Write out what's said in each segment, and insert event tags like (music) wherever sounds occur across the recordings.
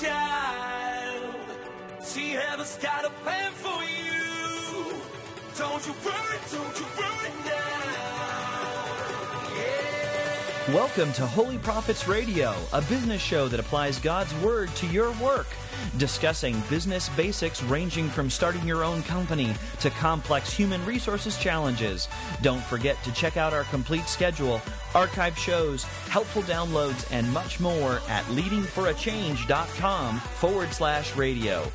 child. See, heaven's got a plan for you. Don't you worry, don't you worry now. Welcome to Holy Prophets Radio, a business show that applies God's Word to your work, discussing business basics ranging from starting your own company to complex human resources challenges. Don't forget to check out our complete schedule, archive shows, helpful downloads, and much more at leadingforachange.com forward slash radio.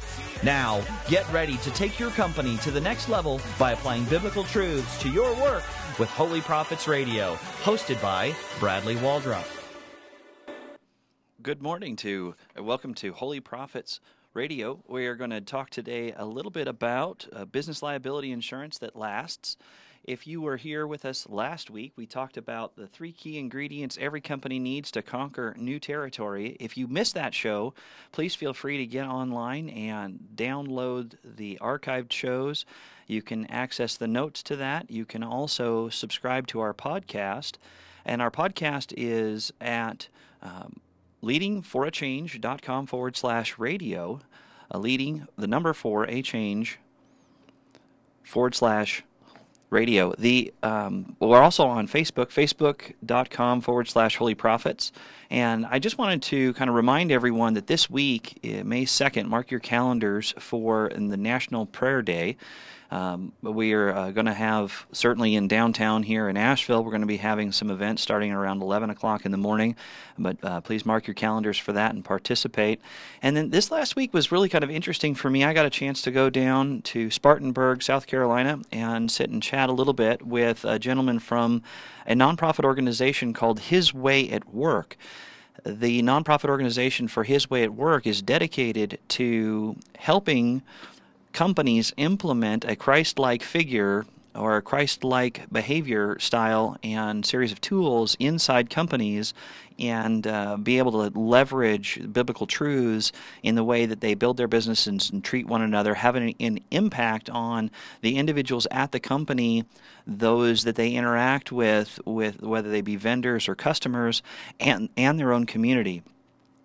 Now, get ready to take your company to the next level by applying biblical truths to your work with Holy Prophets Radio, hosted by Bradley Waldrop. Good morning to, uh, welcome to Holy Prophets Radio. We are going to talk today a little bit about uh, business liability insurance that lasts. If you were here with us last week, we talked about the three key ingredients every company needs to conquer new territory. If you missed that show, please feel free to get online and download the archived shows. You can access the notes to that. You can also subscribe to our podcast. And our podcast is at um, leadingforachange.com forward slash radio. Uh, leading the number for a change forward slash radio. The um, we're also on Facebook, facebook.com forward slash holy prophets. And I just wanted to kind of remind everyone that this week, eh, May 2nd, mark your calendars for the National Prayer Day. Um, we are uh, going to have, certainly in downtown here in Asheville, we're going to be having some events starting around 11 o'clock in the morning. But uh, please mark your calendars for that and participate. And then this last week was really kind of interesting for me. I got a chance to go down to Spartanburg, South Carolina, and sit and chat a little bit with a gentleman from a nonprofit organization called His Way at Work the nonprofit organization for His Way at Work is dedicated to helping companies implement a Christ like figure or a Christ like behavior style and series of tools inside companies and uh, be able to leverage biblical truths in the way that they build their businesses and treat one another, having an impact on the individuals at the company, those that they interact with, with whether they be vendors or customers, and, and their own community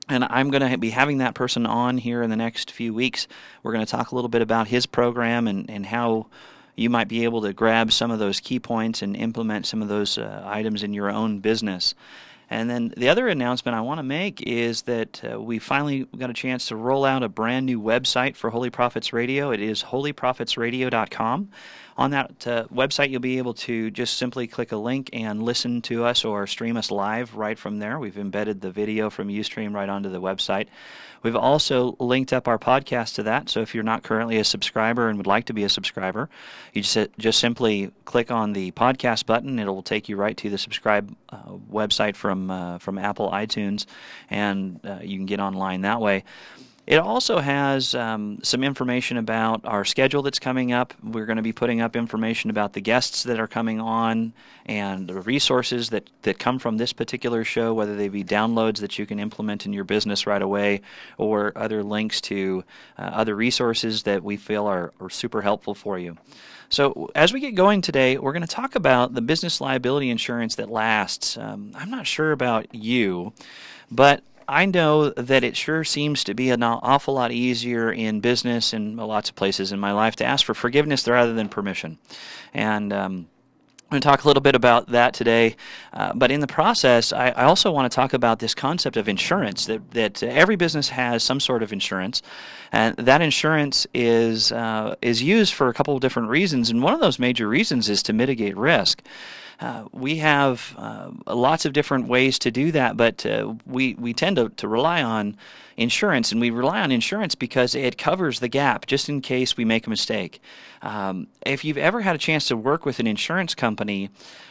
and I'm going to be having that person on here in the next few weeks. We're going to talk a little bit about his program and, and how you might be able to grab some of those key points and implement some of those uh, items in your own business. And then the other announcement I want to make is that uh, we finally got a chance to roll out a brand new website for Holy Prophets Radio. It is holyprophetsradio.com. On that uh, website, you'll be able to just simply click a link and listen to us or stream us live right from there. We've embedded the video from Ustream right onto the website. We've also linked up our podcast to that. So if you're not currently a subscriber and would like to be a subscriber, you just, just simply click on the podcast button. It will take you right to the subscribe uh, website from uh, from Apple iTunes, and uh, you can get online that way. It also has um, some information about our schedule that's coming up. We're going to be putting up information about the guests that are coming on and the resources that, that come from this particular show, whether they be downloads that you can implement in your business right away or other links to uh, other resources that we feel are, are super helpful for you. So, as we get going today, we're going to talk about the business liability insurance that lasts. Um, I'm not sure about you, but I know that it sure seems to be an awful lot easier in business and lots of places in my life to ask for forgiveness rather than permission. And um, I'm going to talk a little bit about that today, uh, but in the process, I, I, also want to talk about this concept of insurance. That that every business has some sort of insurance, and that insurance is uh, is used for a couple of different reasons. And one of those major reasons is to mitigate risk. Uh, we have uh, lots of different ways to do that, but uh, we, we tend to, to rely on insurance, and we rely on insurance because it covers the gap just in case we make a mistake. Um, if you've ever had a chance to work with an insurance company,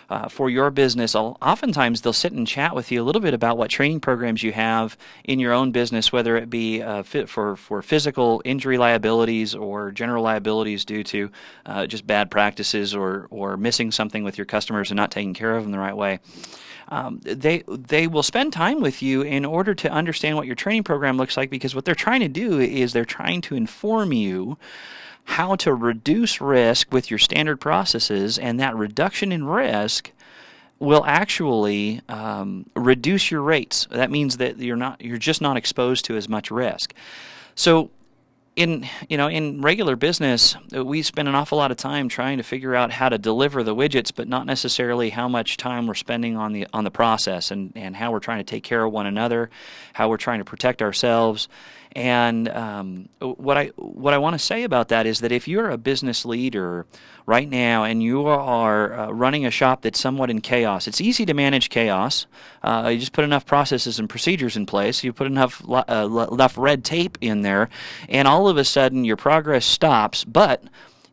uh, for your business, oftentimes they'll sit and chat with you a little bit about what training programs you have in your own business, whether it be uh, fit for, for physical injury liabilities or general liabilities due to uh, just bad practices or, or missing something with your customers and not taking care of them the right way. Um, they they will spend time with you in order to understand what your training program looks like because what they're trying to do is they're trying to inform you how to reduce risk with your standard processes, and that reduction in risk will actually um, reduce your rates. That means that you're not you're just not exposed to as much risk. So in you know in regular business we spend an awful lot of time trying to figure out how to deliver the widgets but not necessarily how much time we're spending on the on the process and and how we're trying to take care of one another how we're trying to protect ourselves and um, what I what I want to say about that is that if you're a business leader right now and you are uh, running a shop that's somewhat in chaos, it's easy to manage chaos. Uh, you just put enough processes and procedures in place. You put enough uh, enough red tape in there, and all of a sudden your progress stops. But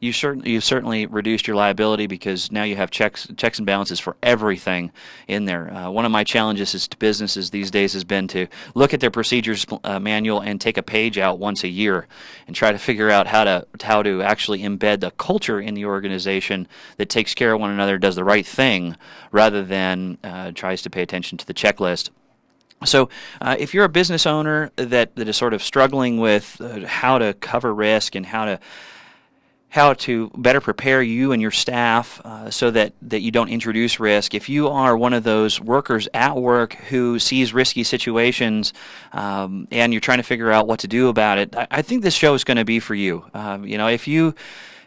you certainly you've certainly reduced your liability because now you have checks checks and balances for everything in there. Uh, one of my challenges is to businesses these days has been to look at their procedures uh, manual and take a page out once a year and try to figure out how to how to actually embed the culture in the organization that takes care of one another, does the right thing, rather than uh, tries to pay attention to the checklist. So, uh, if you're a business owner that, that is sort of struggling with uh, how to cover risk and how to how to better prepare you and your staff uh, so that, that you don't introduce risk. If you are one of those workers at work who sees risky situations um, and you're trying to figure out what to do about it, I, I think this show is going to be for you. Um, you know, if you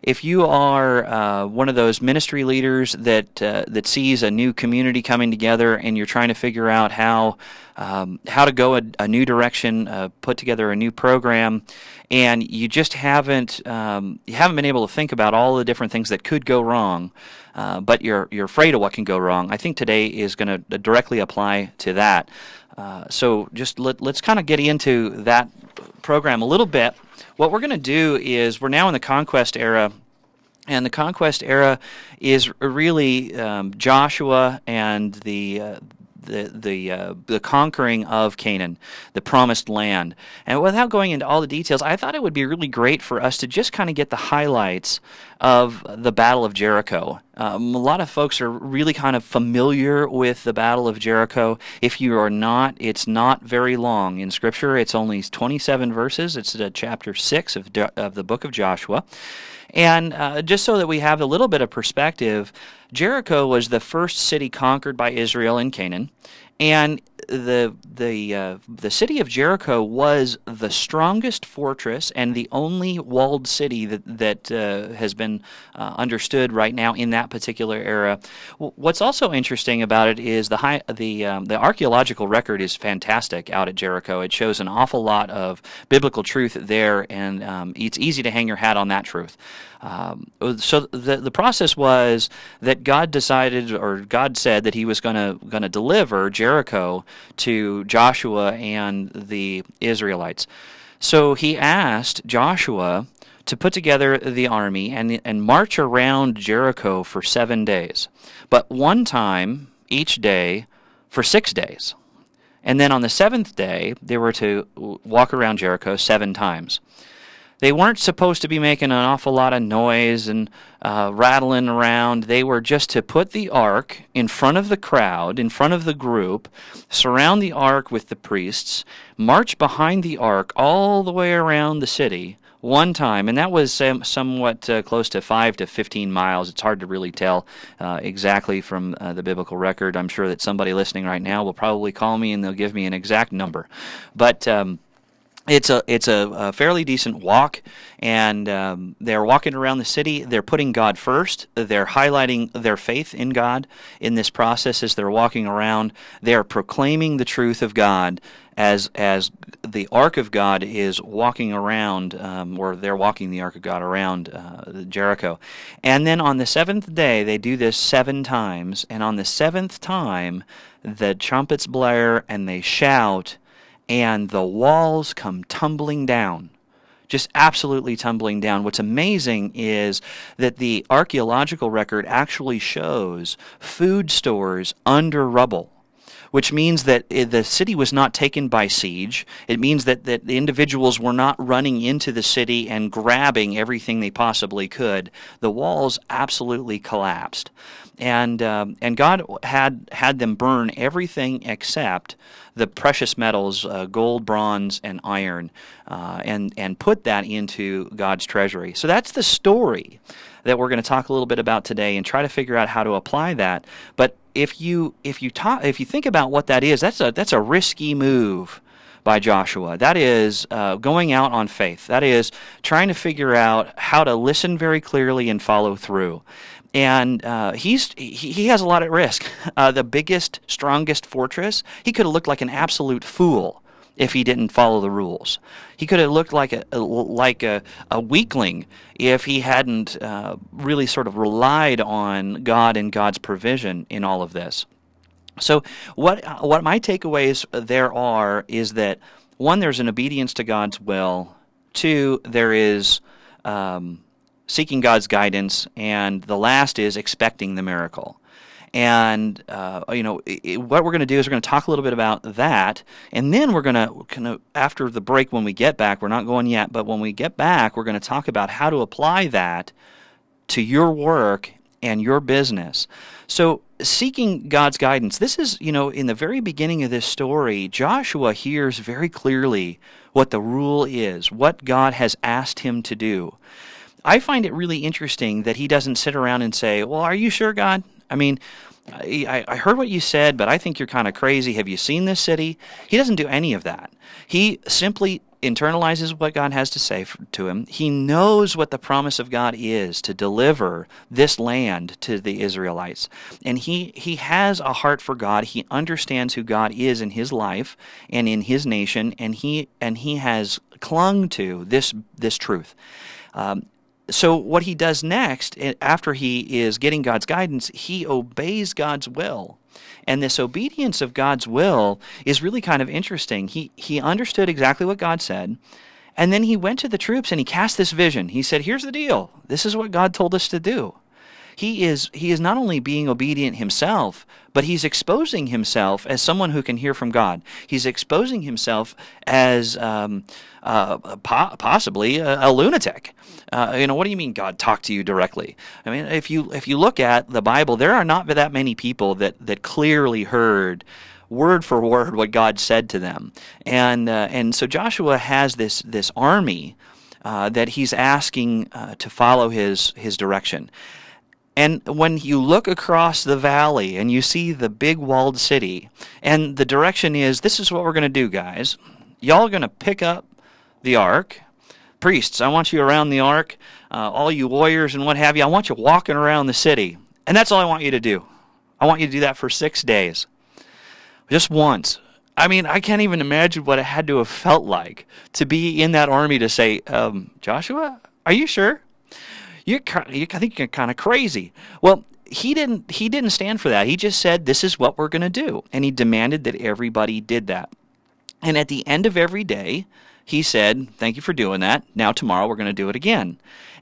if you are uh, one of those ministry leaders that uh, that sees a new community coming together and you're trying to figure out how um, how to go a, a new direction, uh, put together a new program, and you just haven't um, you haven't been able to think about all the different things that could go wrong, uh, but you're you're afraid of what can go wrong. I think today is going to directly apply to that. Uh, so just let, let's kind of get into that program a little bit. What we're going to do is we're now in the conquest era and the conquest era is really um, Joshua and the uh, the the uh, the conquering of Canaan, the promised land. And without going into all the details, I thought it would be really great for us to just kind of get the highlights of the Battle of Jericho. Um, a lot of folks are really kind of familiar with the Battle of Jericho. If you are not, it's not very long in Scripture. It's only 27 verses. It's uh, chapter six of of the book of Joshua. And uh, just so that we have a little bit of perspective, Jericho was the first city conquered by Israel in Canaan, and the the uh, the city of Jericho was the strongest fortress and the only walled city that that uh, has been uh, understood right now in that particular era. What's also interesting about it is the high the um, the archaeological record is fantastic out at Jericho. It shows an awful lot of biblical truth there, and um, it's easy to hang your hat on that truth. Um, so the the process was that God decided, or God said that He was going to going to deliver Jericho to Joshua and the Israelites. So He asked Joshua to put together the army and and march around Jericho for seven days, but one time each day for six days. And then on the seventh day, they were to walk around Jericho seven times they weren't supposed to be making an awful lot of noise and uh, rattling around. They were just to put the ark in front of the crowd, in front of the group, surround the ark with the priests, march behind the ark all the way around the city one time, and that was um, somewhat uh, close to 5 to 15 miles. It's hard to really tell uh, exactly from uh, the biblical record. I'm sure that somebody listening right now will probably call me and they'll give me an exact number. But um, it's a it's a, a, fairly decent walk, and um, they're walking around the city. They're putting God first. They're highlighting their faith in God in this process as they're walking around. They're proclaiming the truth of God as as the ark of God is walking around, um, or they're walking the ark of God around uh, Jericho. And then on the seventh day, they do this seven times. And on the seventh time, the trumpets blare and they shout and the walls come tumbling down. Just absolutely tumbling down. What's amazing is that the archaeological record actually shows food stores under rubble which means that the city was not taken by siege. It means that, that the individuals were not running into the city and grabbing everything they possibly could. The walls absolutely collapsed. and um, and God had had them burn everything except the precious metals, uh, gold, bronze, and iron, uh, and and put that into God's treasury. So that's the story that we're going to talk a little bit about today, and try to figure out how to apply that. But if you if you talk if you think about what that is, that's a that's a risky move by Joshua. That is uh, going out on faith. That is trying to figure out how to listen very clearly and follow through. And uh, he's he, he has a lot at risk. (laughs) Uh, the biggest, strongest fortress. He could have looked like an absolute fool if he didn't follow the rules. He could have looked like a, a like a, a weakling if he hadn't uh, really sort of relied on God and God's provision in all of this. So what what my takeaways there are is that one, there's an obedience to God's will. Two, there is um, seeking God's guidance, and the last is expecting the miracle. And uh, you know it, what we're going to do is we're going to talk a little bit about that, and then we're going to kind of after the break when we get back, we're not going yet, but when we get back, we're going to talk about how to apply that to your work and your business. So seeking God's guidance. This is, you know, in the very beginning of this story, Joshua hears very clearly what the rule is, what God has asked him to do. I find it really interesting that he doesn't sit around and say, Well, are you sure, God? I mean, I, I heard what you said, but I think you're kind of crazy. Have you seen this city? He doesn't do any of that. He simply internalizes what God has to say to him. He knows what the promise of God is to deliver this land to the Israelites. And he, he has a heart for God. He understands who God is in his life and in his nation, and he, and he has clung to this, this truth. Um, so what he does next eh, after he is getting God's guidance, he obeys God's will. And this obedience of God's will is really kind of interesting. He he understood exactly what God said, and then he went to the troops and he cast this vision. He said, "Here's the deal. This is what God told us to do." he is he is not only being obedient himself, but he's exposing himself as someone who can hear from God. He's exposing himself as um, uh, po- possibly a, a lunatic. Uh, you know, what do you mean God talked to you directly? I mean, if you if you look at the Bible, there are not that many people that that clearly heard word for word what God said to them, and uh, and so Joshua has this this army. Uh, that he's asking uh, to follow his his direction. And when you look across the valley and you see the big walled city, and the direction is this is what we're going to do, guys. Y'all are going to pick up the ark. Priests, I want you around the ark. Uh, all you warriors and what have you, I want you walking around the city. And that's all I want you to do. I want you to do that for six days. Just once. I mean, I can't even imagine what it had to have felt like to be in that army to say, um, Joshua, are you sure? You're, I think you're kind of crazy. Well, he didn't he didn't stand for that. He just said this is what we're going to do, and he demanded that everybody did that. And at the end of every day, he said, "Thank you for doing that. Now tomorrow we're going to do it again."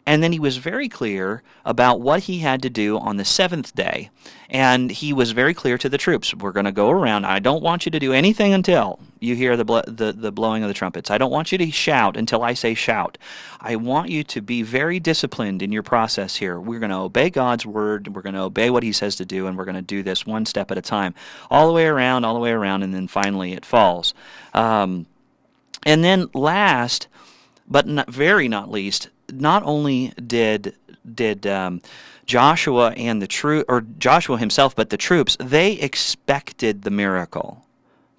And then he was very clear about what he had to do on the seventh day. And he was very clear to the troops we're going to go around. I don't want you to do anything until you hear the, bl- the, the blowing of the trumpets. I don't want you to shout until I say shout. I want you to be very disciplined in your process here. We're going to obey God's word. We're going to obey what he says to do, and we're going to do this one step at a time, all the way around, all the way around, and then finally it falls. Um, and then last, but not very not least, not only did did um, Joshua and the troop or Joshua himself, but the troops, they expected the miracle.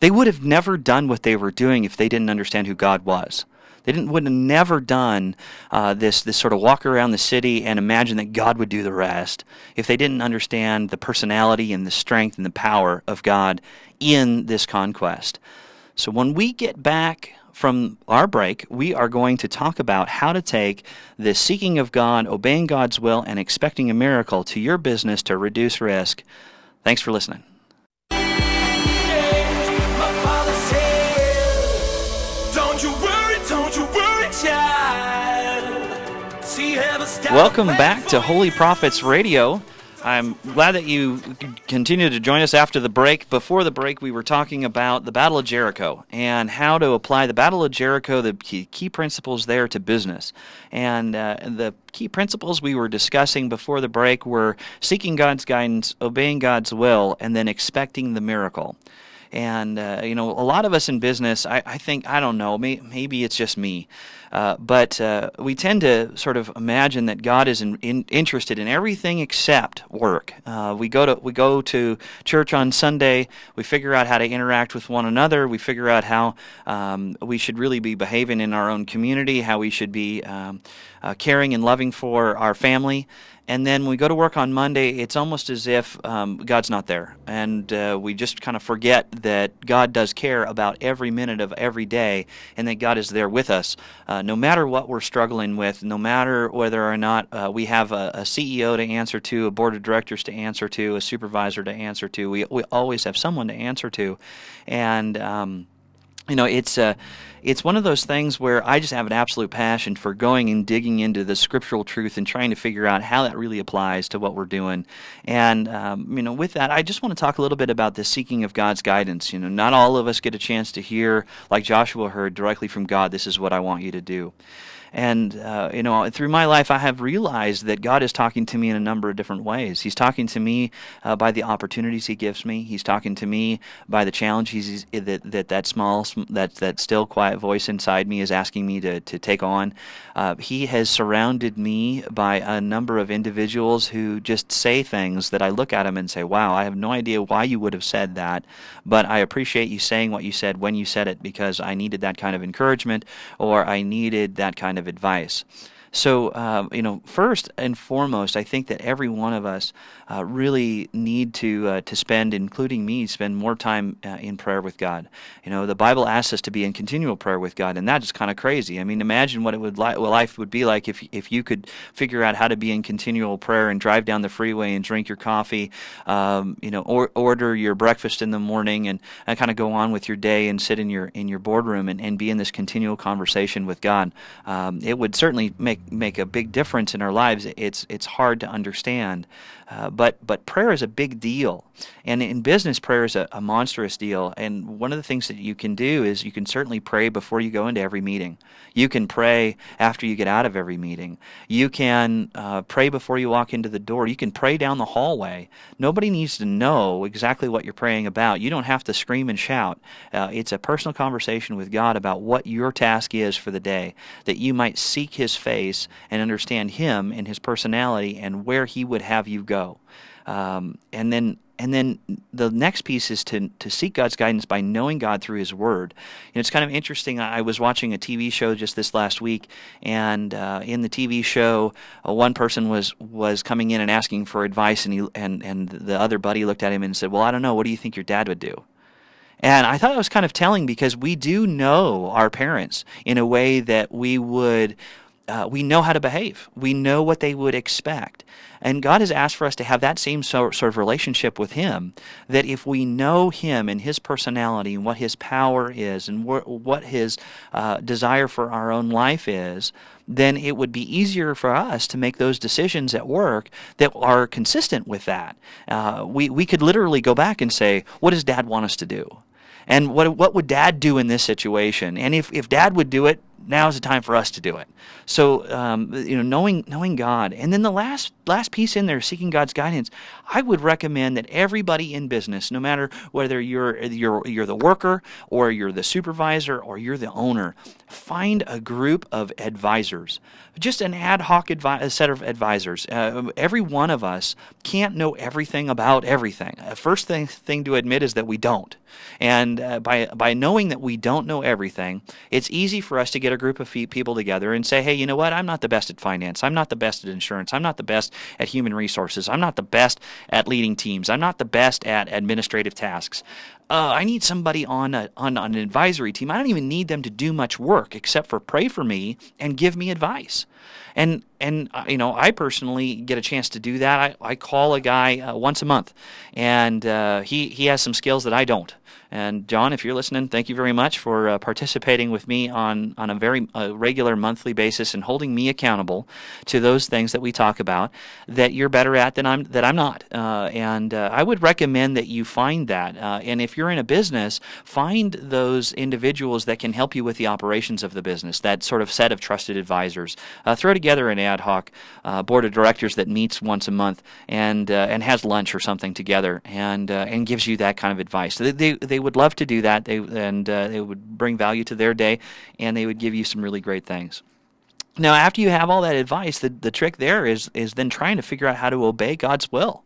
They would have never done what they were doing if they didn't understand who God was. They didn't would have never done uh, this this sort of walk around the city and imagine that God would do the rest if they didn't understand the personality and the strength and the power of God in this conquest. So when we get back from our break, we are going to talk about how to take the seeking of God, obeying God's will, and expecting a miracle to your business to reduce risk. Thanks for listening. Welcome back to Holy Prophets Radio. I'm glad that you continue to join us after the break. Before the break, we were talking about the Battle of Jericho and how to apply the Battle of Jericho, the key, principles there to business. And uh, the key principles we were discussing before the break were seeking God's guidance, obeying God's will, and then expecting the miracle. And, uh, you know, a lot of us in business, I, I think, I don't know, may, maybe it's just me, uh, but uh, we tend to sort of imagine that God is in, in, interested in everything except work. Uh, we go to we go to church on Sunday. We figure out how to interact with one another. We figure out how um, we should really be behaving in our own community, how we should be um, uh, caring and loving for our family and then when we go to work on Monday, it's almost as if um, God's not there, and uh, we just kind of forget that God does care about every minute of every day, and that God is there with us, uh, no matter what we're struggling with, no matter whether or not uh, we have a, a, CEO to answer to, a board of directors to answer to, a supervisor to answer to. We we always have someone to answer to, and um, you know it's uh, it's one of those things where I just have an absolute passion for going and digging into the scriptural truth and trying to figure out how that really applies to what we're doing. And um, you know, with that, I just want to talk a little bit about the seeking of God's guidance. You know, not all of us get a chance to hear, like Joshua heard directly from God, "This is what I want you to do." And, uh, you know, through my life, I have realized that God is talking to me in a number of different ways. He's talking to me uh, by the opportunities He gives me. He's talking to me by the challenges that, that that small, that, that still quiet voice inside me is asking me to, to take on. Uh, he has surrounded me by a number of individuals who just say things that I look at them and say, wow, I have no idea why you would have said that, but I appreciate you saying what you said when you said it because I needed that kind of encouragement or I needed that kind of of advice. So, uh, you know, first and foremost, I think that every one of us uh, really need to uh, to spend, including me, spend more time uh, in prayer with God. You know, the Bible asks us to be in continual prayer with God, and that's kind of crazy. I mean, imagine what it would like, what life would be like if if you could figure out how to be in continual prayer and drive down the freeway and drink your coffee, um, you know, or order your breakfast in the morning and, and kind of go on with your day and sit in your in your boardroom and, and be in this continual conversation with God. Um, it would certainly make make a big difference in our lives. It's it's hard to understand, uh, but but prayer is a big deal, and in business, prayer is a, a, monstrous deal. And one of the things that you can do is you can certainly pray before you go into every meeting. You can pray after you get out of every meeting. You can uh, pray before you walk into the door. You can pray down the hallway. Nobody needs to know exactly what you're praying about. You don't have to scream and shout. Uh, it's a personal conversation with God about what your task is for the day, that you might seek His face and understand Him and His personality and where He would have you go. Um, and then and then the next piece is to to seek God's guidance by knowing God through His Word. And it's kind of interesting. I was watching a TV show just this last week, and uh, in the TV show, uh, one person was was coming in and asking for advice, and he and and the other buddy looked at him and said, "Well, I don't know. What do you think your dad would do?" And I thought it was kind of telling because we do know our parents in a way that we would uh, we know how to behave. We know what they would expect. And God has asked for us to have that same sort, of relationship with Him. That if we know Him and His personality and what His power is and wh- what His uh, desire for our own life is, then it would be easier for us to make those decisions at work that are consistent with that. Uh, we, we could literally go back and say, What does Dad want us to do? And what, what would Dad do in this situation? And if, if Dad would do it, now is the time for us to do it. So um, you know, knowing knowing God, and then the last last piece in there, seeking God's guidance. I would recommend that everybody in business, no matter whether you're you're you're the worker or you're the supervisor or you're the owner, find a group of advisors, just an ad hoc advi- set of advisors. Uh, every one of us can't know everything about everything. Uh, first thing thing to admit is that we don't, and uh, by by knowing that we don't know everything, it's easy for us to get a group of people together and say, hey, you know what? I'm not the best at finance. I'm not the best at insurance. I'm not the best at human resources. I'm not the best at leading teams. I'm not the best at administrative tasks. Uh, I need somebody on, a, on on an advisory team. I don't even need them to do much work except for pray for me and give me advice. And and uh, you know, I personally get a chance to do that. I, I call a guy uh, once a month, and uh, he he has some skills that I don't. And John, if you're listening, thank you very much for uh, participating with me on on a very uh, regular monthly basis and holding me accountable to those things that we talk about that you're better at than I'm that I'm not. Uh, and uh, I would recommend that you find that. Uh, and if you're in a business, find those individuals that can help you with the operations of the business. That sort of set of trusted advisors. Uh, throw together an ad hoc board of directors that meets once a month and and has lunch or something together and and gives you that kind of advice. They they, they would love to do that. They and uh, they would bring value to their day, and they would give you some really great things. Now, after you have all that advice, the, the trick there is is then trying to figure out how to obey God's will.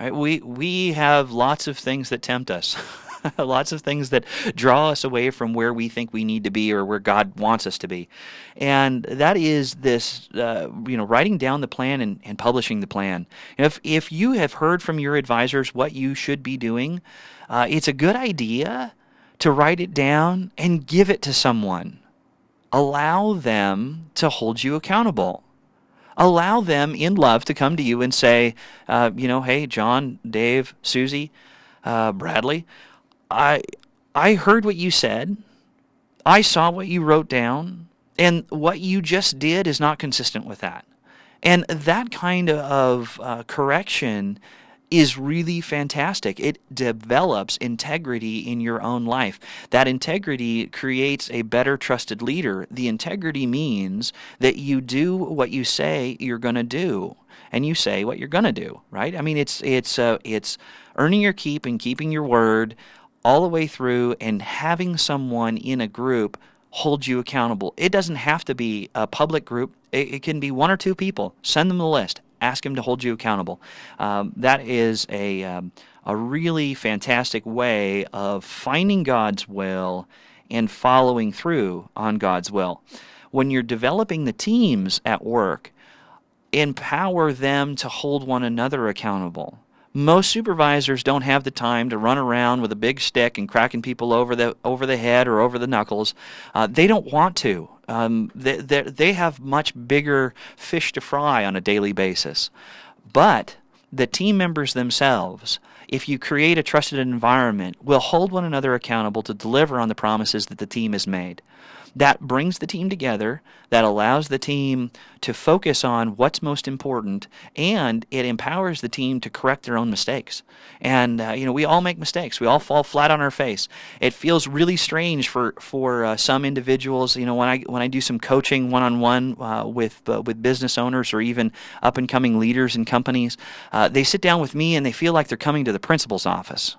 Right? We we have lots of things that tempt us. (laughs) (laughs) lots of things that draw us away from where we think we need to be or where God wants us to be. And that is this, uh, you know, writing down the plan and, and publishing the plan. If, if you have heard from your advisors what you should be doing, uh, it's a good idea to write it down and give it to someone. Allow them to hold you accountable. Allow them in love to come to you and say, uh, you know, hey, John, Dave, Susie, uh, Bradley, I, I heard what you said. I saw what you wrote down. And what you just did is not consistent with that. And that kind of uh, correction is really fantastic. It develops integrity in your own life. That integrity creates a better trusted leader. The integrity means that you do what you say you're going to do and you say what you're going to do, right? I mean it's it's uh, it's earning your keep and keeping your word all the way through and having someone in a group hold you accountable. It doesn't have to be a public group. It, it can be one or two people. Send them the list ask them to hold you accountable. Um, that is a, um, a really fantastic way of finding God's will and following through on God's will. When you're developing the teams at work, empower them to hold one another accountable. Most supervisors don't have the time to run around with a big stick and cracking people over the over the head or over the knuckles. Uh, they don't want to. Um, they, they have much bigger fish to fry on a daily basis. But the team members themselves, if you create a trusted environment, will hold one another accountable to deliver on the promises that the team has made that brings the team together, that allows the team to focus on what's most important, and it empowers the team to correct their own mistakes. And uh, you know, we all make mistakes. We all fall flat on our face. It feels really strange for for uh, some individuals. You know, when I when I do some coaching one on one with uh, with business owners or even up and coming leaders in companies, uh, they sit down with me and they feel like they're coming to the principal's office.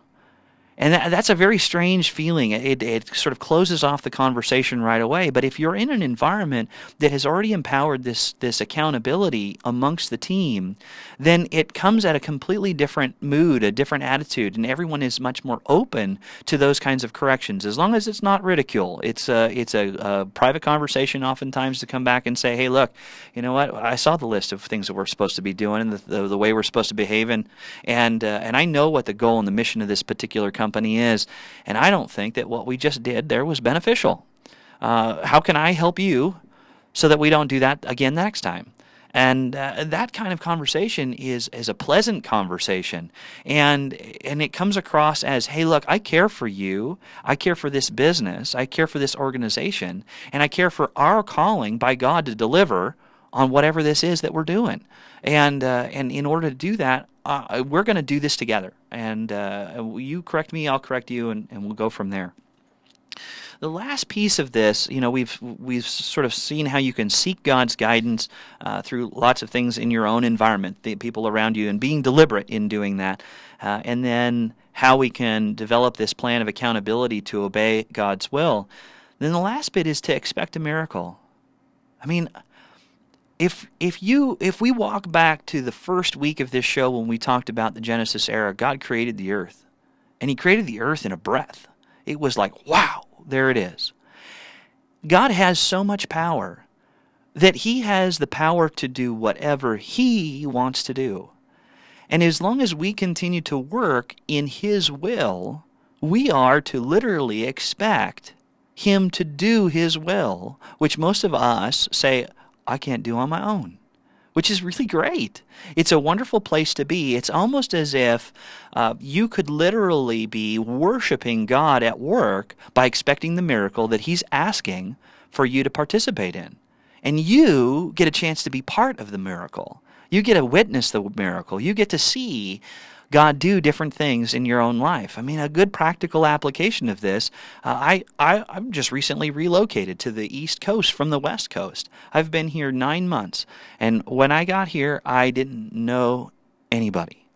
And that, that's a very strange feeling. It, it sort of closes off the conversation right away. But if you're in an environment that has already empowered this, this accountability amongst the team, then it comes at a completely different mood, a different attitude, and everyone is much more open to those kinds of corrections. As long as it's not ridicule, it's a, it's a, a private conversation oftentimes to come back and say, hey, look, you know what? I saw the list of things that we're supposed to be doing and the, the, the way we're supposed to behave. And, and, uh, and I know what the goal and the mission of this particular company company is. And I don't think that what we just did there was beneficial. Uh, how can I help you so that we don't do that again next time? and uh, that kind of conversation is is a pleasant conversation and and it comes across as hey look I care for you I care for this business I care for this organization and I care for our calling by God to deliver on whatever this is that we're doing and uh, and in order to do that uh, we're going to do this together. And uh, you correct me, I'll correct you, and, and we'll go from there. The last piece of this, you know, we've we've sort of seen how you can seek God's guidance uh, through lots of things in your own environment, the people around you, and being deliberate in doing that, uh, and then how we can develop this plan of accountability to obey God's will. Then the last bit is to expect a miracle. I mean, if if you if we walk back to the first week of this show when we talked about the Genesis era, God created the earth. And he created the earth in a breath. It was like, wow, there it is. God has so much power that he has the power to do whatever he wants to do. And as long as we continue to work in his will, we are to literally expect Him to do His will, which most of us say, I can't do on my own which is really great. It's a wonderful place to be. It's almost as if uh, you could literally be worshiping God at work by expecting the miracle that He's asking for you to participate in. And you get a chance to be part of the miracle. You get to witness the miracle. You get to see God do different things in your own life. I mean, a good practical application of this. Uh, I, I I'm just recently relocated to the East Coast from the West Coast. I've been here nine months, and when I got here, I didn't know anybody.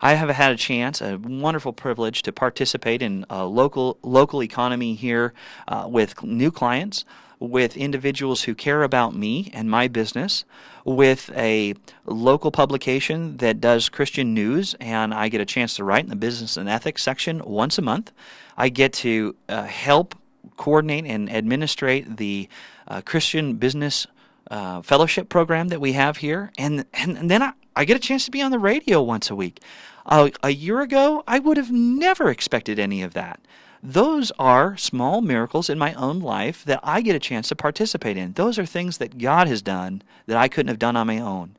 I have had a chance, a wonderful privilege, to participate in a local local economy here uh, with new clients with individuals who care about me and my business, with a local publication that does Christian news, and I get a chance to write in the business and ethics section once a month. I get to uh, help coordinate and administrate the uh, Christian business uh, fellowship program that we have here, and and, and then I, I get a chance to be on the radio once a week. a year ago, I would have never expected any of that. Those are small miracles in my own life that I get a chance to participate in. Those are things that God has done that I couldn't have done on my own.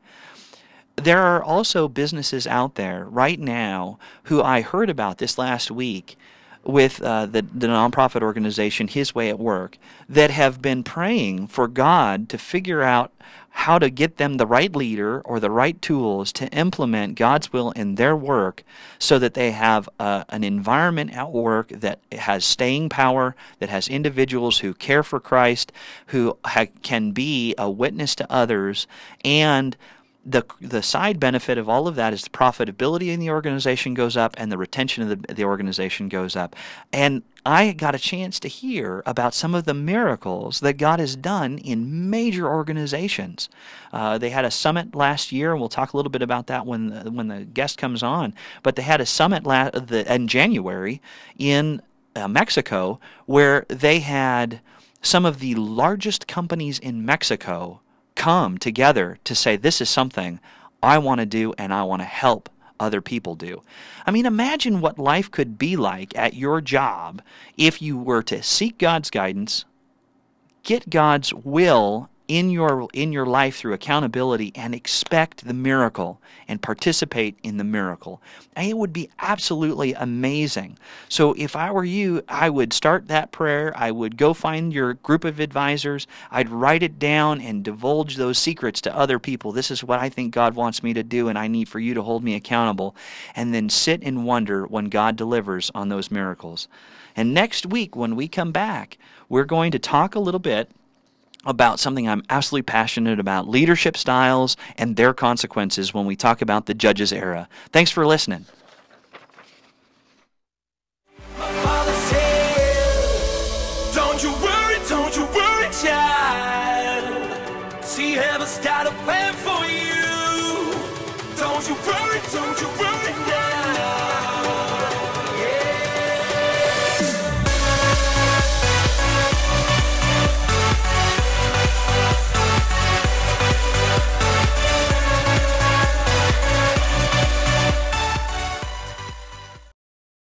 There are also businesses out there right now who I heard about this last week with uh, the, the nonprofit organization His Way at Work that have been praying for God to figure out how to get them the right leader or the right tools to implement God's will in their work so that they have uh, an environment at work that has staying power, that has individuals who care for Christ, who ha- can be a witness to others, and the the side benefit of all of that is the profitability in the organization goes up and the retention of the, the organization goes up. And I got a chance to hear about some of the miracles that God has done in major organizations. Uh, they had a summit last year, and we'll talk a little bit about that when the, when the guest comes on. But they had a summit la- the, in January in uh, Mexico where they had some of the largest companies in Mexico come together to say, this is something I want to do and I want to help other people do. I mean, imagine what life could be like at your job if you were to seek God's guidance, get God's will in your in your life through accountability and expect the miracle and participate in the miracle. it would be absolutely amazing. So if I were you, I would start that prayer. I would go find your group of advisors. I'd write it down and divulge those secrets to other people. This is what I think God wants me to do and I need for you to hold me accountable. And then sit and wonder when God delivers on those miracles. And next week when we come back, we're going to talk a little bit about something I'm absolutely passionate about leadership styles and their consequences when we talk about the Judges era. Thanks for listening.